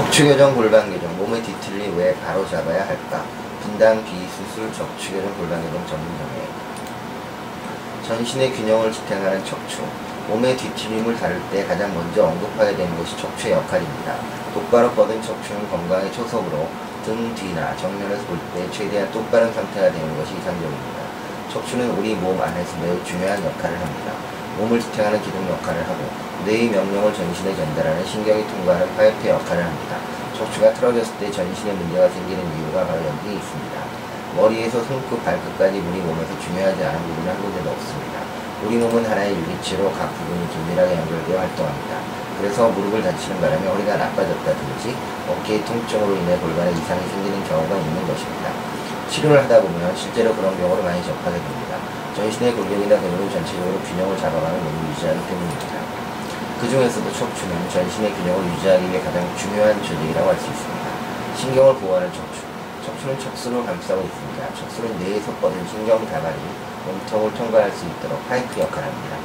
척추교정, 골반교정, 몸의 뒤틀리 왜 바로 잡아야 할까? 분당 비수술 척추교정, 골반교정 전문정외 전신의 균형을 지탱하는 척추 몸의 뒤틀림을 다룰 때 가장 먼저 언급하게 되는 것이 척추의 역할입니다. 똑바로 뻗은 척추는 건강의 초석으로 등 뒤나 정면에서 볼 때 최대한 똑바른 상태가 되는 것이 이상적입니다. 척추는 우리 몸 안에서 매우 중요한 역할을 합니다. 몸을 지탱하는 기둥 역할을 하고 뇌의 명령을 전신에 전달하는 신경이 통과하는 파이프 역할을 합니다. 척추가 틀어졌을 때 전신에 문제가 생기는 이유가 바로 여기에 있습니다. 머리에서 손끝, 발끝까지 우리 몸에서 중요하지 않은 부분은 한 군데도 없습니다. 우리 몸은 하나의 일기치로 각 부분이 긴밀하게 연결되어 활동합니다. 그래서 무릎을 다치는 바람에 허리가 나빠졌다든지 어깨의 통증으로 인해 골반에 이상이 생기는 경우가 있는 것입니다. 치료를 하다 보면 실제로 그런 경우를 많이 접하게 됩니다. 전신의 근력이나 근육을 전체적으로 균형을 잡아가는 몸을 유지하기 때문입니다. 그 중에서도 척추는 전신의 균형을 유지하기 위해 가장 중요한 조직이라고 할 수 있습니다. 신경을 보호하는 척추. 척추는 척수를 감싸고 있습니다. 척수는 뇌에서 뻗은 신경 다발이 몸통을 통과할 수 있도록 파이프 역할을 합니다.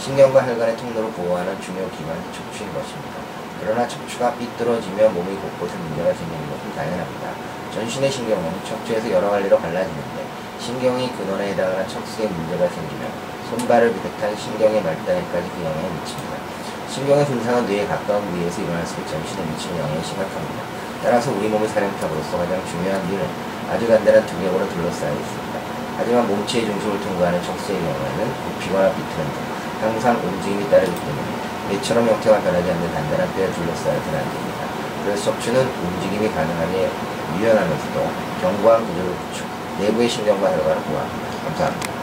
신경과 혈관의 통로를 보호하는 중요 기관이 척추인 것입니다. 그러나 척추가 삐뚤어지면 몸의 곳곳에 문제가 생기는 것은 당연합니다. 전신의 신경은 척추에서 여러 갈래로 갈라지는데 신경이 근원에 해당하는 척수에 문제가 생기면 손발을 비롯한 신경의 말단에까지 그 영향을 미칩니다. 신경의 손상은 뇌에 가까운 부위에서 일어날수록 전신에 미치는 영향이 심각합니다. 따라서 우리 몸의 사령탑으로서 가장 중요한 뇌는 아주 간단한 두 겹으로 둘러싸여 있습니다. 하지만 몸체의 중심을 통과하는 척수의 경우에는 굽히거나 비틀는 등 항상 움직임이 따르기 때문에 뇌처럼 형태가 변하지 않는 단단한 뼈에 둘러싸여서는 안 됩니다. 그래서 척추는 움직임이 가능하게 유연하면서도 견고한 구조를 구축, 내부의 신경과 혈관을 보호합니다. 감사합니다.